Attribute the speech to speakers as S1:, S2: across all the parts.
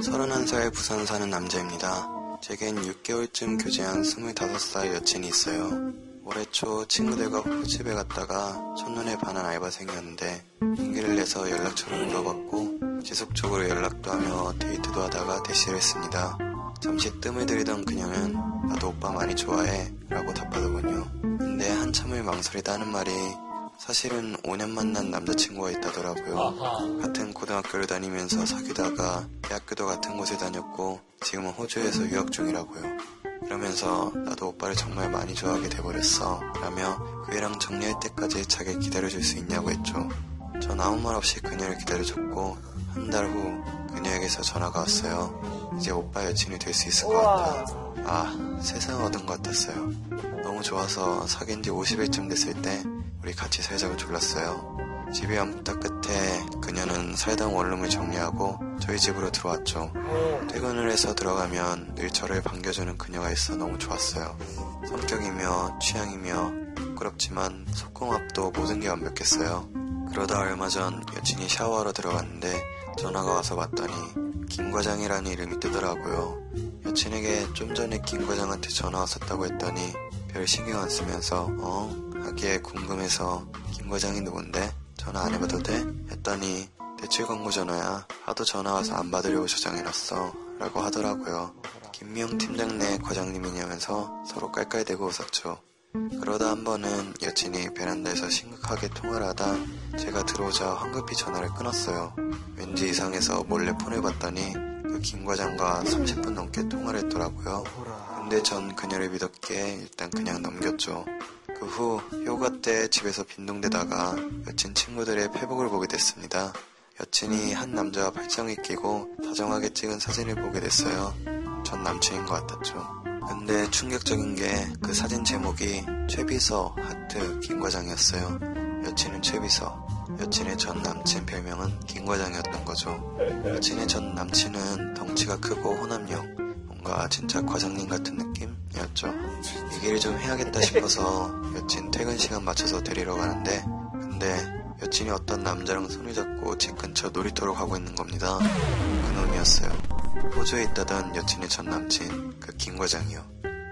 S1: 31살 부산 사는 남자입니다. 제겐 6개월쯤 교제한 25살 여친이 있어요. 올해 초 친구들과 호프집에 갔다가 첫눈에 반한 알바생이었는데 용기를 내서 연락처를 물어봤고 지속적으로 연락도 하며 데이트도 하다가 대시를 했습니다. 잠시 뜸을 들이던 그녀는 나도 오빠 많이 좋아해 라고 답하더군요. 근데 한참을 망설이다 하는 말이 사실은 5년 만난 남자친구가 있다더라고요.
S2: 아하.
S1: 같은 고등학교를 다니면서 사귀다가 대학교도 같은 곳에 다녔고 지금은 호주에서 유학 중이라고요. 이러면서 나도 오빠를 정말 많이 좋아하게 돼버렸어 라며 그 애랑 정리할 때까지 자기 기다려줄 수 있냐고 했죠. 전 아무 말 없이 그녀를 기다려줬고 한 달 후 그녀에게서 전화가 왔어요. 이제 오빠 여친이 될 수 있을 것 같다. 아 세상 얻은 것 같았어요. 너무 좋아서 사귄 지 50일쯤 됐을 때 우리 같이 살자고 졸랐어요. 집이 엄다 끝에 그녀는 살던 원룸을 정리하고 저희 집으로 들어왔죠. 퇴근을 해서 들어가면 늘 저를 반겨주는 그녀가 있어 너무 좋았어요. 성격이며 취향이며 부끄럽지만 속궁합도 모든 게 완벽했어요. 그러다 얼마 전 여친이 샤워하러 들어갔는데 전화가 와서 봤더니 김 과장이라는 이름이 뜨더라고요. 여친에게 좀 전에 김 과장한테 전화 왔었다고 했더니 별 신경 안 쓰면서 어? 하기에 궁금해서 김 과장이 누군데? 전화 안 해봐도 돼? 했더니 대출 광고 전화야. 하도 전화 와서 안 받으려고 저장해놨어. 라고 하더라고요. 김미영 팀장네 과장님이냐면서 서로 깔깔대고 웃었죠. 그러다 한 번은 여친이 베란다에서 심각하게 통화를 하다 제가 들어오자 황급히 전화를 끊었어요. 왠지 이상해서 몰래 폰을 봤더니 그 김 과장과 30분 넘게 통화를 했더라고요. 근데 전 그녀를 믿었기에 일단 그냥 넘겼죠. 그 후 휴가 때 집에서 빈둥대다가 여친 친구들의 페북을 보게 됐습니다. 여친이 한 남자와 발정이 끼고 다정하게 찍은 사진을 보게 됐어요. 전 남친인 것 같았죠. 근데 충격적인 게 그 사진 제목이 최비서 하트 김 과장이었어요. 여친은 최비서, 여친의 전 남친 별명은 김 과장이었던 거죠. 여친의 전 남친은 덩치가 크고 호남형, 뭔가 진짜 과장님 같은 느낌이었죠. 얘기를 좀 해야겠다 싶어서 여친 퇴근 시간 맞춰서 데리러 가는데 근데 여친이 어떤 남자랑 손을 잡고 집 근처 놀이터로 가고 있는 겁니다. 그놈이었어요. 호주에 있다던 여친의 전 남친 그 김 과장이요.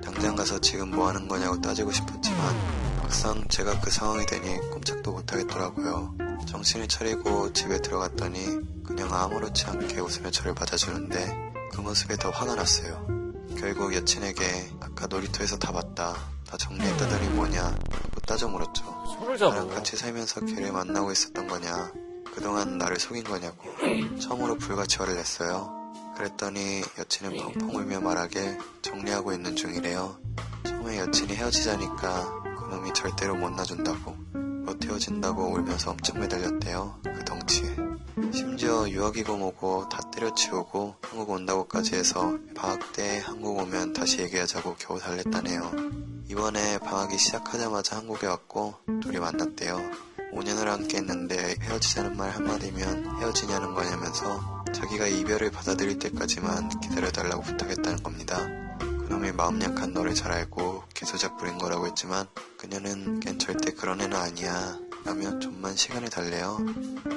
S1: 당장 가서 지금 뭐 하는 거냐고 따지고 싶었지만 막상 제가 그 상황이 되니 꼼짝도 못하겠더라고요. 정신을 차리고 집에 들어갔더니 그냥 아무렇지 않게 웃으며 저를 받아주는데 그 모습에 더 화가 났어요. 결국 여친에게 아까 놀이터에서 다 봤다. 다 정리했다더니 뭐냐? 라고 따져 물었죠. 나랑. 같이 살면서 걔를 만나고 있었던 거냐? 그동안 나를 속인 거냐고. 처음으로 불같이 화를 냈어요. 그랬더니 여친은 펑펑 울며 말하길 정리하고 있는 중이래요. 처음에 여친이 헤어지자니까 그놈이 절대로 못 놔준다고. 못 헤어진다고 울면서 엄청 매달렸대요. 그 덩치에. 심지어 유학이고 뭐고 다 때려치우고 한국 온다고까지 해서 방학 때 한국 오면 다시 얘기하자고 겨우 달랬다네요. 이번에 방학이 시작하자마자 한국에 왔고 둘이 만났대요. 5년을 함께 했는데 헤어지자는 말 한마디면 헤어지냐는 거냐면서 자기가 이별을 받아들일 때까지만 기다려달라고 부탁했다는 겁니다. 그놈이 마음 약한 너를 잘 알고 개소작 부린 거라고 했지만 그녀는 걘 절대 그런 애는 아니야 라며 좀만 시간을 달래요.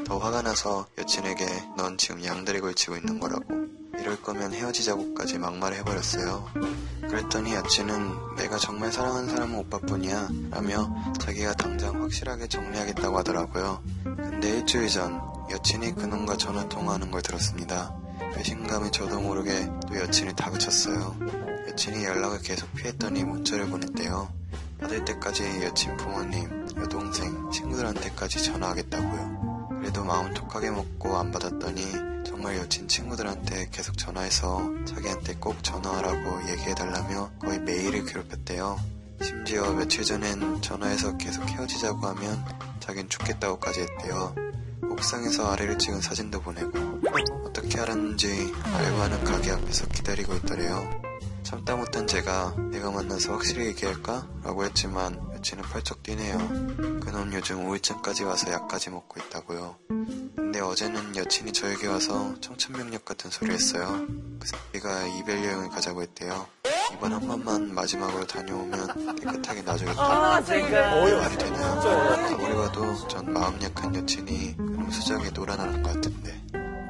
S1: 더 화가 나서 여친에게 넌 지금 양다리 걸치고 있는 거라고 이럴 거면 헤어지자고까지 막말을 해버렸어요. 그랬더니 여친은 내가 정말 사랑하는 사람은 오빠뿐이야 라며 자기가 당장 확실하게 정리하겠다고 하더라고요. 근데 일주일 전 여친이 그놈과 전화 통화하는 걸 들었습니다. 배신감에 저도 모르게 또 여친이 다그쳤어요. 여친이 연락을 계속 피했더니 문자를 보냈대요. 받을 때까지 여친 부모님, 여동생, 친구들한테까지 전화하겠다고요. 그래도 마음 독하게 먹고 안 받았더니 정말 여친 친구들한테 계속 전화해서 자기한테 꼭 전화하라고 얘기해달라며 거의 매일을 괴롭혔대요. 심지어 며칠 전엔 전화해서 계속 헤어지자고 하면 자긴 죽겠다고까지 했대요. 옥상에서 아래를 찍은 사진도 보내고 어떻게 알았는지 알고 하는 가게 앞에서 기다리고 있더래요. 참다 못한 제가 내가 만나서 확실히 얘기할까? 라고 했지만 여친은 펄쩍 뛰네요. 그놈 요즘 우울증까지 와서 약까지 먹고 있다고요. 근데 어제는 여친이 저에게 와서 청천벽력 같은 소리 했어요. 그 새끼가 이별 여행을 가자고 했대요. 이번 한 번만 마지막으로 다녀오면 깨끗하게 놔주겠다.
S3: 아, 제가.
S1: 어이 말이 되나요? 아무리 봐도 전 마음 약한 여친이 그놈 수작에 놀아나는 것 같은데.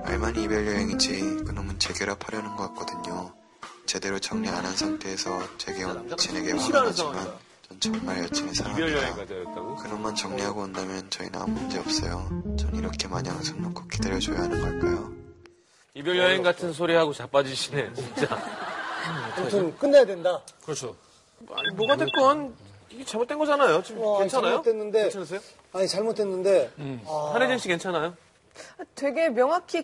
S1: 말만 이별 여행이지 그놈은 재결합하려는 것 같거든요. 제대로 정리 안 한 상태에서 제게 온 여친에게 화가 나지만. 전 정말 사랑합니다.
S3: 가자였다고?
S1: 그놈만 정리하고 온다면 저희는 아무 문제 없어요. 전 이렇게 마냥 손 놓고 기다려줘야 하는 걸까요?
S3: 이별 여행 같은 소리 하고 자빠지시네 진짜.
S2: 아무튼 끝내야 된다.
S4: 그렇죠.
S3: 아니, 뭐가 됐건 이게 잘못된 거잖아요. 지금
S2: 어,
S3: 괜찮아요?
S2: 잘못됐는데.
S3: 괜찮으세요?
S2: 아니 잘못했는데 아,
S3: 한혜진 씨 괜찮아요?
S5: 되게 명확히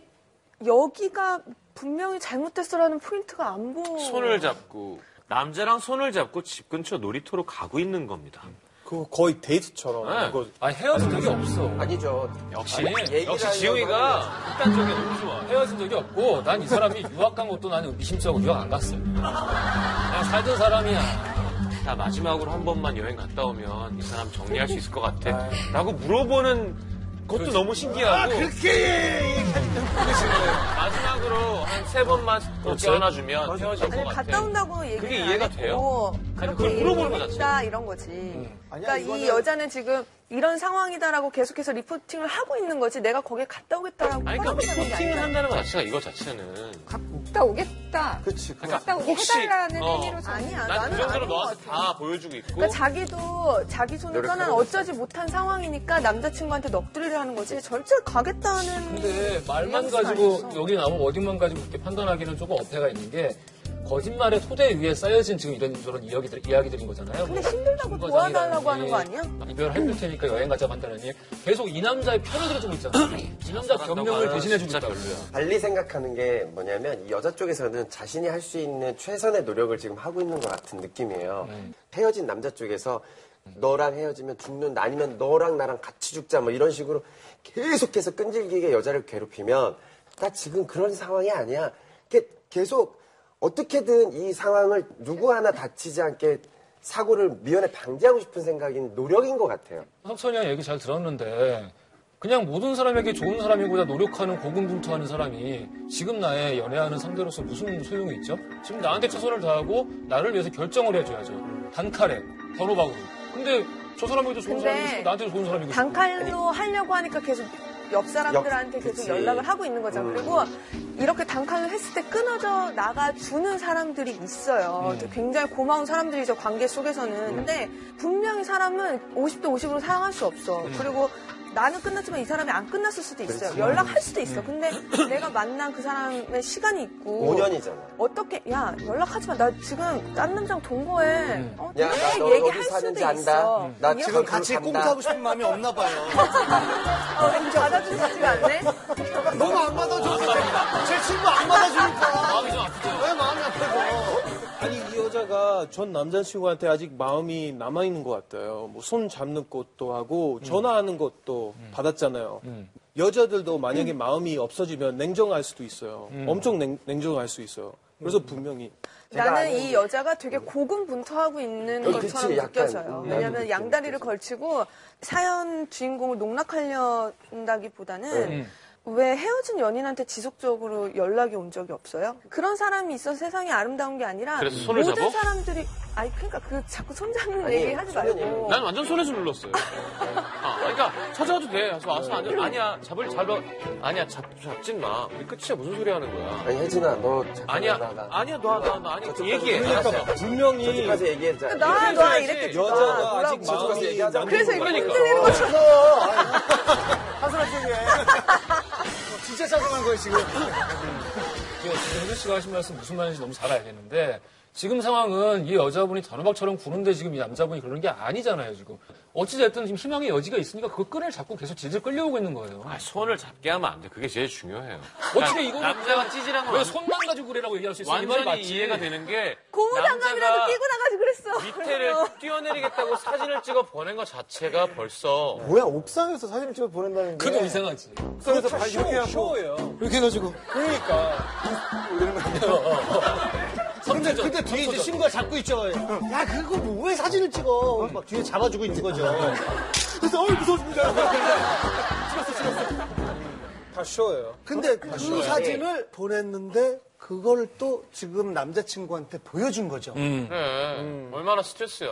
S5: 여기가 분명히 잘못됐어라는 포인트가 안 보여.
S3: 손을 잡고 남자랑 손을 잡고 집 근처 놀이터로 가고 있는 겁니다.
S2: 그거 거의 데이트처럼
S3: 네.
S2: 이거
S4: 아니 헤어진 적이 없어.
S6: 아니죠.
S3: 역시
S6: 얘기를
S3: 역시 지웅이가 극단적이 너무 좋아.
S4: 헤어진 적이 없고 난 이 사람이 유학 간 것도 나는 미심쩍고 유학 안 갔어요. 그냥 살던 사람이야.
S3: 자 마지막으로 한 번만 여행 갔다 오면 이 사람 정리할 수 있을 것 같아. 라고 물어보는 것도 너무 신기하고. 그렇게 마지막으로 한 세 번만 그렇게. 안아주면 헤어질 것
S5: 아니,
S3: 같아.
S5: 갔다 온다고 얘기를
S3: 그게
S5: 안
S3: 이해가 돼요? 아니, 그걸 물어보는 거
S5: 얘기했다 이런 거지. 그러니까 이 여자는 지금 이런 상황이다라고 계속해서 리포팅을 하고 있는 거지. 내가 거기에 갔다 오겠다라고
S3: 아니 그러니까 리포팅을. 한다는 것 자체가 이거 자체는
S7: 갔다 오겠다.
S2: 그치 그거
S7: 갔다 오게
S3: 혹시,
S7: 해달라는
S3: 어.
S7: 의미로 저
S5: 아니야.
S3: 난
S5: 나는
S3: 그 정도로
S5: 아닌 것
S3: 너한테
S5: 같아.
S3: 다 보여주고 있고
S5: 그러니까 자기도 자기 손을 떠난 어쩌지 못한 상황이니까 남자친구한테 넋두리를 하는 거지. 절대 가겠다는.
S4: 근데 말만 가지고
S5: 아니었어.
S4: 여기 나오고 어딘만 가지고 그렇게 판단하기는 조금 어폐가 있는 게 거짓말의 토대 위에 쌓여진 지금 이런 저런 이야기들, 이야기들인 거잖아요.
S5: 근데
S4: 뭐
S5: 힘들다고
S4: 중과장이라든지
S5: 도와달라고 하는 거 아니야?
S4: 이별 힘들 테니까 여행 가자고 한다느니 계속 이 남자의 편을 들어주고 있잖아요. 이 남자 변명을 대신해주고
S3: 진짜
S4: 있다.
S3: 별로야.
S6: 달리 생각하는 게 뭐냐면 이 여자 쪽에서는 자신이 할 수 있는 최선의 노력을 지금 하고 있는 것 같은 느낌이에요. 헤어진 남자 쪽에서 너랑 헤어지면 죽는다 아니면 너랑 나랑 같이 죽자 뭐 이런 식으로 계속해서 끈질기게 여자를 괴롭히면 나 지금 그런 상황이 아니야. 계속 어떻게든 이 상황을 누구 하나 다치지 않게 사고를 미연에 방지하고 싶은 생각인 노력인 것 같아요.
S4: 석천이 형 얘기 잘 들었는데 그냥 모든 사람에게 좋은 사람이고자 노력하는 고군분투하는 사람이 지금 나의 연애하는 상대로서 무슨 소용이 있죠? 지금 나한테 최선을 다하고 나를 위해서 결정을 해줘야죠. 단칼에 번호박으로. 근데 저 사람에게도 좋은 사람이고 나한테도 좋은 사람이고.
S5: 단칼로 하려고 하니까 계속 옆 사람들한테
S6: 옆-
S5: 계속
S6: 그치.
S5: 연락을 하고 있는 거잖아.
S6: 음.
S5: 그리고 이렇게 단칼로 했을 때 끊어져 나가주는 사람들이 있어요.
S6: 음.
S5: 굉장히 고마운 사람들이죠, 관계 속에서는. 근데 분명히 사람은 50대 50으로 사랑할 수 없어.
S6: 음.
S5: 그리고 나는 끝났지만 이 사람이 안 끝났을 수도 있어요.
S6: 그렇지.
S5: 연락할 수도
S6: 음.
S5: 있어. 근데 내가 만난 그 사람의 시간이 있고.
S6: 5년이잖아.
S5: 어떻게, 야, 연락하지 마. 나 지금 딴 남자랑 동거해. 어,
S6: 야,
S5: 네,
S6: 나너
S5: 얘기할
S6: 어디
S5: 수도
S6: 사는지
S5: 있어.
S6: 안다. 나 지금
S2: 같이
S6: 간다.
S2: 꽁트하고 싶은 마음이 없나 봐요.
S5: 어, 받아주시지가 않네?
S2: 너무 안 받아줘. 제 친구 안 받아주니까.
S4: 마음이 좀 아프죠?
S2: 이 여자가 전 남자친구한테 아직 마음이 남아 있는 것 같아요. 뭐 손 잡는 것도 하고 전화하는 것도 받았잖아요. 여자들도 만약에 마음이 없어지면 냉정할 수도 있어요. 엄청 냉, 냉정할 수 있어요. 그래서 분명히
S5: 나는 이 여자가 되게 고군분투하고 있는
S6: 어,
S5: 것처럼
S6: 그치,
S5: 느껴져요.
S6: 음,
S5: 왜냐하면 양다리를
S6: 느껴져.
S5: 걸치고 사연 주인공을 농락하려다기보다는
S6: 네.
S5: 왜 헤어진 연인한테 지속적으로 연락이 온 적이 없어요? 그런 사람이 있어서 세상이 아름다운 게 아니라
S3: 그래서 손을
S5: 모든
S3: 잡어?
S5: 사람들이 아니 그러니까 그 자꾸 손 잡는
S6: 아니,
S5: 얘기 하지 말고
S3: 난 완전 손에서 눌렀어요. 아, 그러니까 찾아와도 돼. 그래서 와서 앉아. 아니야, 잡을 잡아. 아니야, 잡 잡진 마. 우리 끝이야. 무슨 소리 하는 거야?
S6: 아니 혜진아 너 잠깐
S3: 아니야,
S6: 나가.
S3: 아니야, 너, 너, 너, 아니,
S6: 저쪽까지
S3: 얘기해.
S6: 그러니까
S3: 알았어.
S2: 분명히
S6: 저기까지 얘기하자.
S5: 나놔
S3: 해줘야지.
S5: 이랬겠지
S2: 여자가
S5: 나
S2: 아직
S5: 뭐라고.
S6: 저쪽까지
S2: 마음이
S6: 얘기하자.
S2: 남는
S5: 그래서
S2: 것
S5: 이렇게
S2: 같아요.
S5: 흔들리는 것처럼
S2: 진짜 짜증난 거예요 지금.
S4: 예, 지금 혜주 씨가 하신 말씀 무슨 말인지 너무 잘 알겠는데 지금 상황은 이 여자분이 단호박처럼 구는데 지금 이 남자분이 그러는 게 아니잖아요 지금 어찌됐든 지금 희망의 여지가 있으니까 그 끈을 잡고 계속 질질 끌려오고 있는 거예요
S3: 아, 손을 잡게 하면 안 돼. 그게 제일 중요해요.
S4: 어떻게 이거
S3: 남자가 찌질한
S4: 건왜
S3: 완-
S4: 손만 가지고 그래라고 얘기할 수 있어 이 말이
S3: 완전히
S4: 맞지
S3: 이해가 되는 게
S5: 고무장갑이라도
S3: 남자가
S5: 끼고 나가지 그랬어.
S3: 밑에를 뛰어내리겠다고 사진을 찍어 보낸 것 자체가 벌써
S2: 뭐야 옥상에서 사진을 찍어 보낸다는 게.
S4: 그게 이상하지
S2: 옥상에서 발 이렇게 하고. 쇼예요. 이렇게 해가지고. 그러니까. 근데, 근데 뒤에 이제 친구가 잡고 있죠. 야, 그거 뭐 왜 사진을 찍어? 막 뒤에 잡아주고 있는 거죠. 그래서, 어이, 무서워 죽는다. 찍었어, 찍었어. 다 쇼예요. 근데 그 사진을 보냈는데, 그걸 또 지금 남자친구한테 보여준 거죠.
S3: 그래. 얼마나 스트레스야.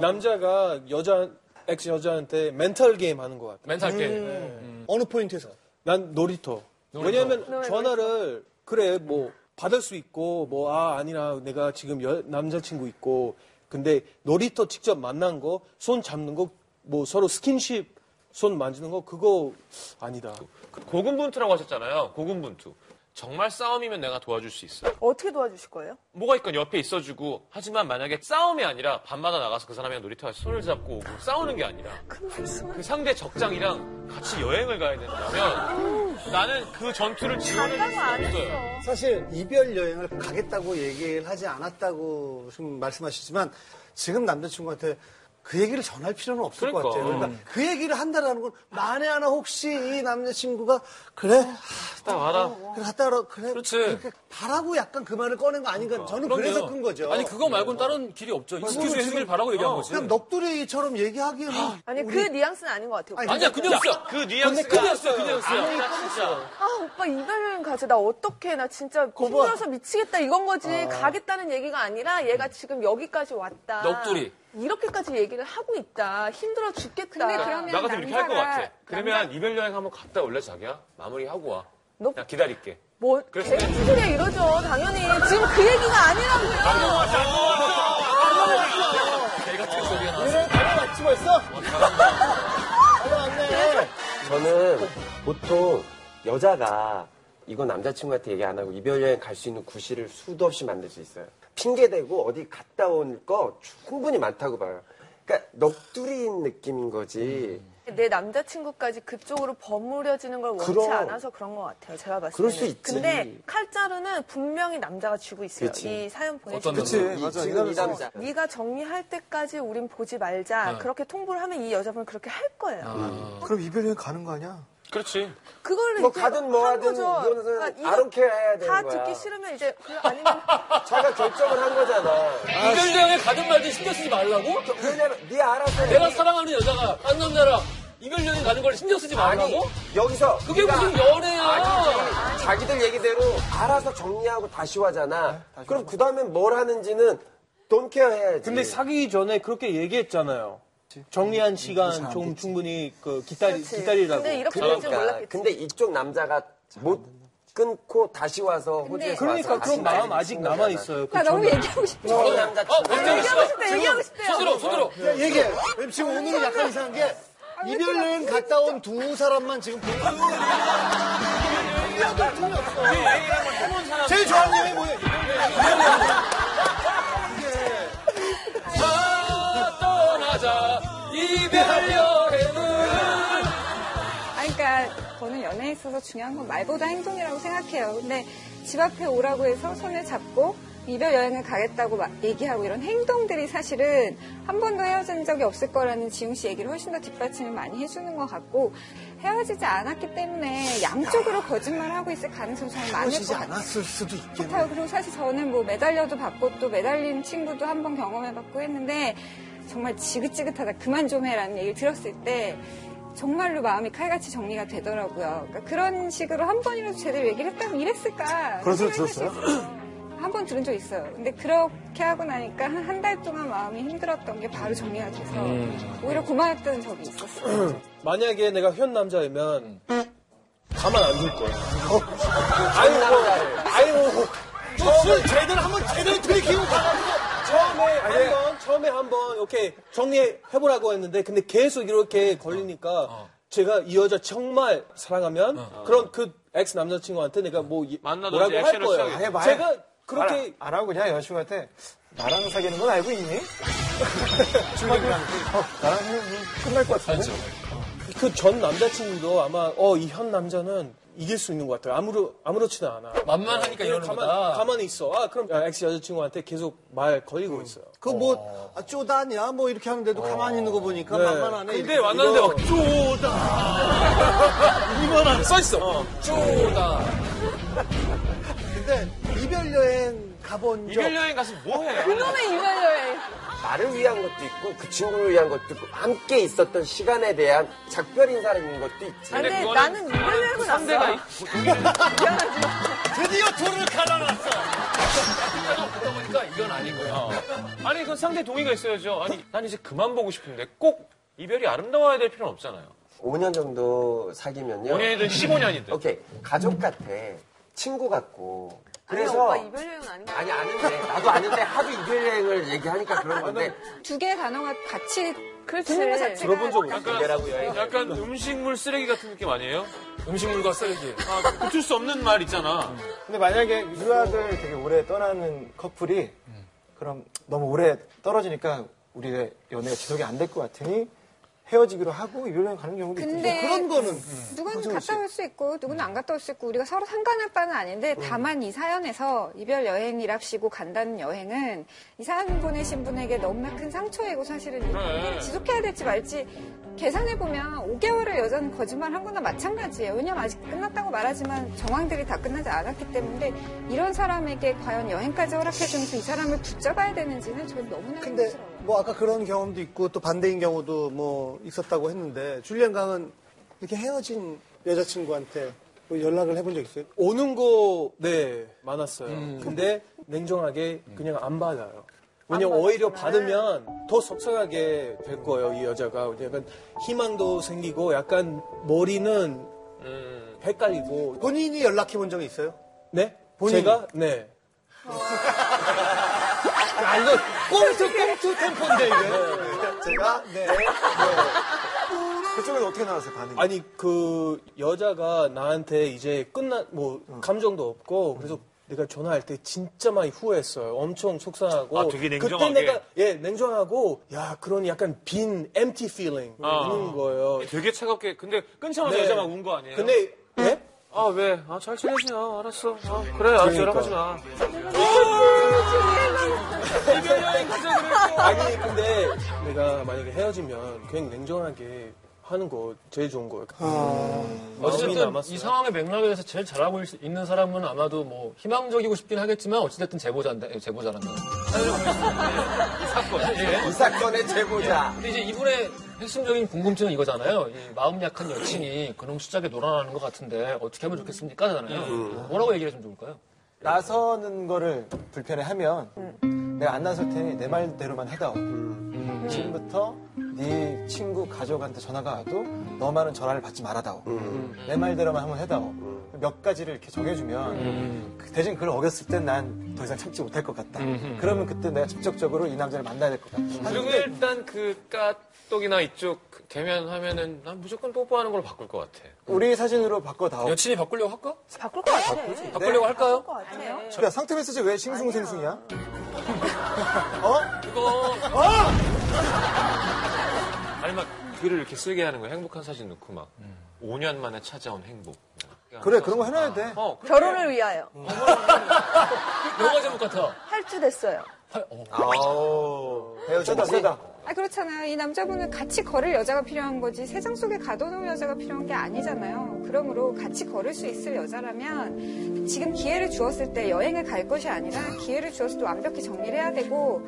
S2: 남자가 여자, ex 여자한테 mental game 하는 것 같아.
S4: mental game
S2: 어느 포인트에서? 난 놀이터. 왜냐면 전화를 그래 뭐 받을 수 있고 뭐 아 아니라 내가 지금 여- 남자친구 있고 근데 놀이터 직접 만난 거 손 잡는 거 뭐 서로 스킨십 손 만지는 거 그거 아니다.
S3: 고군분투라고 하셨잖아요. 고군분투. 정말 싸움이면 내가 도와줄 수 있어.
S5: 어떻게 도와주실 거예요?
S3: 뭐가 있건 옆에 있어주고 하지만 만약에 싸움이 아니라 밤마다 나가서 그 사람이랑 놀이터에서 손을 잡고 오고 싸우는 게 아니라 그 상대 적장이랑 같이 여행을 가야 된다면 나는 그 전투를 지원해 줄
S5: 간다고
S3: 안수 없어요.
S8: 사실 이별 여행을 가겠다고 얘기를 하지 않았다고 지금 말씀하시지만 지금 남자친구한테 그 얘기를 전할 필요는 없을 것
S3: 그러니까.
S8: 같아요. 그러니까 그 얘기를 한다라는 건 만에 하나 혹시 이 남자친구가 그래
S3: 딱 와라.
S8: 그래 갔다 와라 그래
S4: 그렇지.
S8: 그렇게 바라고 약간 그 말을 꺼낸 거 아닌가 저는 그래서
S4: 그럼요.
S8: 큰 거죠.
S4: 아니 그거 말고는 다른 길이 없죠. excuse 해주길 바라고 얘기한 거지.
S8: 그냥 넋두리처럼 얘기하기에는
S5: 아니 그 뉘앙스는 아닌 것 같아요.
S8: 아니,
S4: 아니야 그 뉘앙스야.
S3: 그 뉘앙스가
S4: 그 뉘앙스야 그 뉘앙스야.
S3: 아, 진짜.
S5: 아 오빠 이별여행 가자 나 어떡해 나 진짜 힘들어서 미치겠다 이건 거지 가겠다는 얘기가 아니라 얘가 지금 여기까지 왔다
S4: 넋두리.
S5: 이렇게까지 얘기를 하고 있다 힘들어 죽겠다
S7: 근데 그러면
S3: 나 같으면 이렇게 할 것
S7: 남자가-
S3: 같아. 그러면 이별 여행 한번 갔다 올래 자기야? 마무리하고 와.
S5: 너-
S3: 나 기다릴게.
S5: 뭐
S3: 그래서
S5: 개투소리야 이러죠 당연히 지금 그 얘기가 아니라고요
S4: 개 같은 소리가 나왔어.
S8: 얘네 다녀왔지 벌써? 다녀왔네.
S6: 저는 보통 여자가 이거 남자친구한테 얘기 안 하고 이별 여행 갈 수 있는 구실을 수도 없이 만들 수 있어요. 핑계 대고 어디 갔다 온 거 충분히 많다고 봐요. 그러니까 넋두리인 느낌인 거지.
S5: 내 남자친구까지 그쪽으로 버무려지는 걸 원치
S6: 그럼.
S5: 않아서 그런 것 같아요 제가 봤을
S6: 그럴
S5: 때는
S6: 수 있지.
S5: 근데 칼자루는 분명히 남자가 쥐고 있어요
S6: 그치.
S5: 이 사연
S4: 어떤
S5: 보내주신
S4: 남자?
S6: 이, 지금 이 남자.
S5: 네가 정리할 때까지 우린 보지 말자.
S4: 네.
S5: 그렇게 통보를 하면 이 여자분은 그렇게 할 거예요.
S8: 그럼 이별 여행 가는 거 아니야?
S3: 그렇지.
S5: 그걸
S6: 뭐
S5: 이제
S6: 가든
S5: 뭐한
S6: 하든
S5: 거죠.
S6: 이거는
S5: 그러니까
S6: 해야 되는
S5: 다
S6: 거야.
S5: 듣기 싫으면 이제 그 아니면
S6: 자기가 결정을 한 거잖아.
S4: 이별 여행에 가든 말든 신경 쓰지 말라고?
S6: 왜냐면 네 알아서 해.
S4: 내가 사랑하는 여자가 딴 남자랑 이별 여행 가는 걸 신경 쓰지
S6: 아니
S4: 말라고?
S6: 여기서
S4: 그게
S6: 네가
S4: 무슨 연애야?
S6: 아니지. 자기들 얘기대로 알아서 정리하고 다시 와잖아. 그럼 그 다음엔 뭘 하는지는 돈케어 해야지.
S2: 근데 사귀기 전에 그렇게 얘기했잖아요. 정리한 시간 좀 충분히 그 기다리
S5: 그렇지.
S2: 기다리라고.
S5: 근데 이렇게 될줄
S6: 그러니까
S5: 몰랐겠지.
S6: 근데 이쪽 남자가 못 끊고 다시 와서 호주에
S2: 그러니까 그런 마음 아직 남아 있어요.
S7: 나 너무 얘기하고 싶어.
S6: 저 남자
S4: 어.
S5: 얘기하고 싶대, 얘기하고 싶대요.
S4: 손들어, 손들어.
S8: 야, 얘기해. 왜냐면 지금 오늘은 약간 이상한 게 이별 여행 갔다 온 두 사람만 지금 보고 제일 좋아하는 여행이 뭐예요?
S7: 그러니까 저는 연애에 있어서 중요한 건 말보다 행동이라고 생각해요. 근데 집 앞에 오라고 해서 손을 잡고 이별 여행을 가겠다고 막 얘기하고 이런 행동들이 사실은 한 번도 헤어진 적이 없을 거라는 지웅 씨 얘기를 훨씬 더 뒷받침을 많이 해주는 것 같고 헤어지지 않았기 때문에 양쪽으로 거짓말하고 있을 가능성이 정말 많을 것
S8: 헤어지지
S7: 같아요.
S8: 않았을 수도 있겠네.
S7: 같아요. 그리고 사실 저는 뭐 매달려도 봤고 또 매달린 친구도 한 번 경험해봤고 했는데 정말 지긋지긋하다 그만 좀 해라는 얘기를 들었을 때 정말로 마음이 칼같이 정리가 되더라고요. 그러니까 그런 식으로 한 번이라도 제대로 얘기를 했다면 이랬을까?
S8: 그런 소리
S7: 있어요. 한 번 들은 적 있어요. 근데 그렇게 하고 나니까 한 한 달 동안 마음이 힘들었던 게 바로 정리가 돼서 오히려 고마웠던 적이 있었어요.
S2: 만약에 내가 현 남자이면 가만 안 둘 거야.
S6: 아이고.
S2: 아이고, 술 제대로 한번 제대로 들이키고 처음에 한 번, 처음에 한번 이렇게 정리해보라고 했는데, 근데 계속 이렇게 걸리니까 제가 이 여자 정말 사랑하면 그럼 그 ex 남자친구한테 내가 뭐 뭐라고 할 거예요.
S3: 취하겠지.
S8: 해봐요.
S2: 제가 그렇게
S8: 안 하고 그냥 여자친구한테 나랑 사귀는 건 알고 있니? 줄리랑 어, 나랑 끝날 것 같은데?
S2: 그 전 남자친구도 아마 어 이 현 남자는 이길 수 있는 것 같아요. 아무렇 아무렇지도 않아.
S4: 만만하니까 이러는
S2: 가만,
S4: 거다.
S2: 가만히 있어. 아 그럼 ex 여자친구한테 계속 말 걸리고 있어요.
S8: 그 뭐, 아, 쪼다냐? 뭐 이렇게 하는데도 가만히 있는 거 보니까
S2: 네.
S8: 만만하네.
S3: 근데. 만났는데 막
S2: 써 있어.
S4: 쪼다.
S8: 근데 이별 여행 가본 적.
S3: 이별 여행 가서 뭐 해?
S5: 그놈의 이별 여행.
S6: 나를 위한 것도 있고 그 친구를 위한 것도 있고 함께 있었던 시간에 대한 작별 인사인 것도 있지.
S5: 아, 근데
S3: 그거는
S5: 나는 이별여행은
S3: 상대가
S5: 안 가.
S2: 드디어 돌을 갈아놨어.
S4: 그러다 보니까 이건 아니고요.
S3: 아니 그건 상대 동의가 있어야죠. 아니 난 이제 그만 보고 싶은데 꼭 이별이 아름다워야 될 필요는 없잖아요.
S6: 5년 정도 사귀면요.
S3: 5년이든 15년이든.
S6: 오케이 가족 같아 친구 같고 그래서
S5: 오빠 이별 여행은 아닌 거
S6: 아니 아는데 나도 아는데 하도 이별 여행을 얘기하니까 그런 건데
S7: 두 개의 단어가 같이
S5: 그렇지.
S7: 듣는 것 자체가
S2: 들어본 적 없어.
S7: 약간
S6: 이별하고 여행
S3: 약간 음식물 쓰레기 같은 느낌 아니에요?
S4: 음식물과 쓰레기.
S3: 아, 붙을 수 없는 말 있잖아.
S9: 근데 만약에 유학을 되게 오래 떠나는 커플이 그럼 너무 오래 떨어지니까 우리의 연애가 지속이 안 될 것 같으니 헤어지기로 하고 이별여행 가는 경우도 있고
S7: 근데
S8: 그런 거는
S7: 누구는 갔다 올 수 있고 누구는 안 갔다 올 수 있고 우리가 서로 상관할 바는 아닌데 다만 이 사연에서 이별 여행이랍시고 간다는 여행은 이 사연 보내신 분에게 너무나 큰 상처이고 사실은 이 관계를 지속해야 될지 말지 계산해 보면 5개월을 여자는 거짓말 한 거나 마찬가지예요. 왜냐면 아직 끝났다고 말하지만 정황들이 다 끝나지 않았기 때문에 이런 사람에게 과연 여행까지 허락해주면서 이 사람을 붙잡아야 되는지는 저는 너무나
S8: 근데
S7: 힘들어요.
S8: 뭐 아까 그런 경험도 있고 또 반대인 경우도 뭐 있었다고 했는데 줄리안 강은 이렇게 헤어진 여자친구한테 뭐 연락을 해본 적 있어요?
S2: 오는 거, 네, 많았어요. 근데 냉정하게 그냥 안 받아요. 왜냐면 오히려 받으면 더 속상하게 될 거예요, 이 여자가. 약간 희망도 생기고 약간 머리는 헷갈리고.
S8: 본인이 연락해 본 적이 있어요?
S2: 네?
S8: 본인이?
S2: 제가? 네.
S8: 아, 이거 꽁투, 꽁투 템포인데, 이게. 제가, 네.
S9: 그쪽에서 어떻게 나왔어요 반응이?
S2: 아니 그 여자가 나한테 이제 끝나 뭐 감정도 없고 그래서 내가 전화할 때 진짜 많이 후회했어요. 엄청 속상하고
S3: 아, 되게
S2: 그때
S3: 냉정하게?
S2: 내가 예 냉정하고 야 그런 약간 빈 empty feeling
S3: 아.
S2: 있는 거예요.
S3: 되게 차갑게. 근데 끊자마자
S2: 네.
S3: 여자만 운거 아니에요?
S2: 근데 예?
S3: 아, 왜? 아, 잘 지내지. 아, 알았어. 아, 그래, 알았어.
S2: 그러니까.
S3: 연락하지 마. 이별 여행 가자 그랬고.
S2: 아니 근데 내가 만약에 헤어지면 그냥 냉정하게 하는 거 제일 좋은 거예요. 마음이
S4: 어쨌든
S2: 남았어요.
S4: 이 상황의 맥락에서 제일 잘하고 있- 있는 사람은 아마도 뭐 희망적이고 싶긴 하겠지만 어찌됐든 제보자인데 제보자란다.
S6: 이 사건의 제보자
S4: 근데 이제 이분의 핵심적인 궁금증은 이거잖아요. 이 마음 약한 여친이 그놈 수작에 놀아나는 것 같은데 어떻게 하면 좋겠습니까? 잖아요. 뭐라고 얘기를 해주면 좋을까요?
S9: 나서는 거를 불편해하면 내가 안 나설 테니 내 말대로만 해다오. 지금부터 네 친구 가족한테 전화가 와도 너만은 전화를 받지 말아다오. 내 말대로만 한번 해다오. 몇 가지를 이렇게 정해주면 그 대신 그걸 어겼을 땐 난 더 이상 참지 못할 것 같다. 그러면 그때 내가 직접적으로 이 남자를 만나야 될 것 같다.
S3: 그리고 일단 그 까똑이나 이쪽 대면 하면은 난 무조건 뽀뽀하는 걸로 바꿀 것 같아.
S9: 우리 사진으로 바꿔다오.
S4: 여친이 바꾸려고 할까?
S5: 바꿀 것 같아.
S4: 바꾸려고 할까요?
S5: 아니에요.
S9: 야, 상태 메시지 왜 싱숭생숭이야?
S3: 그거. 아니, 막 글을 이렇게 쓰게 하는 거야. 행복한 사진 넣고 막. 5년 만에 찾아온 행복.
S9: 그래, 그런 거 해놔야 돼.
S3: 어, 그렇게
S5: 결혼을 위하여.
S4: 영화 제목 같아.
S5: 할주 됐어요.
S9: 세다, 세다.
S7: 아 그렇잖아요. 이 남자분은 같이 걸을 여자가 필요한 거지 세상 속에 가둬놓을 여자가 필요한 게 아니잖아요. 그러므로 같이 걸을 수 있을 여자라면 지금 기회를 주었을 때 여행을 갈 것이 아니라 기회를 주었을 때 완벽히 정리를 해야 되고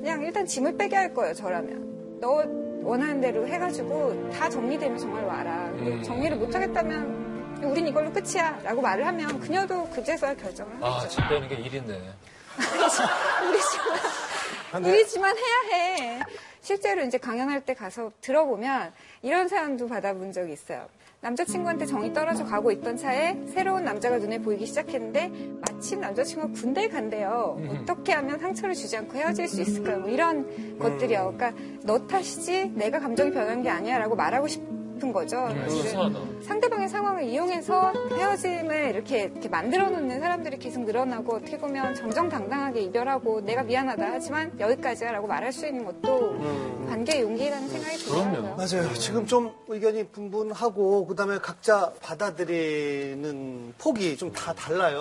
S7: 그냥 일단 짐을 빼게 할 거예요. 저라면 너 원하는 대로 해가지고 다 정리되면 정말 와라. 그리고 정리를 못하겠다면 우린 이걸로 끝이야 라고 말을 하면 그녀도 그제서야 결정을 하죠.
S4: 아, 집 빼는 게 일인데.
S7: 우리지만 우리지만 해야 해. 실제로 이제 강연할 때 가서 들어보면 이런 사연도 받아본 적이 있어요. 남자친구한테 정이 떨어져 가고 있던 차에 새로운 남자가 눈에 보이기 시작했는데 마침 남자친구가 군대에 간대요. 어떻게 하면 상처를 주지 않고 헤어질 수 있을까요? 뭐 이런 것들이요. 그러니까 너 탓이지 내가 감정이 변한 게 아니야 라고 말하고 싶 은 거죠. 사실은.
S4: 수상하다.
S7: 상대방의 상황을 이용해서 헤어짐을 이렇게, 이렇게 만들어 놓는 사람들이 계속 늘어나고 어떻게 보면 정정당당하게 이별하고 내가 미안하다 하지만 여기까지야 라고 말할 수 있는 것도 관계의 용기라는 생각이 들더라고요.
S8: 맞아요. 지금 좀 의견이 분분하고 그다음에 각자 받아들이는 폭이 좀 다 달라요.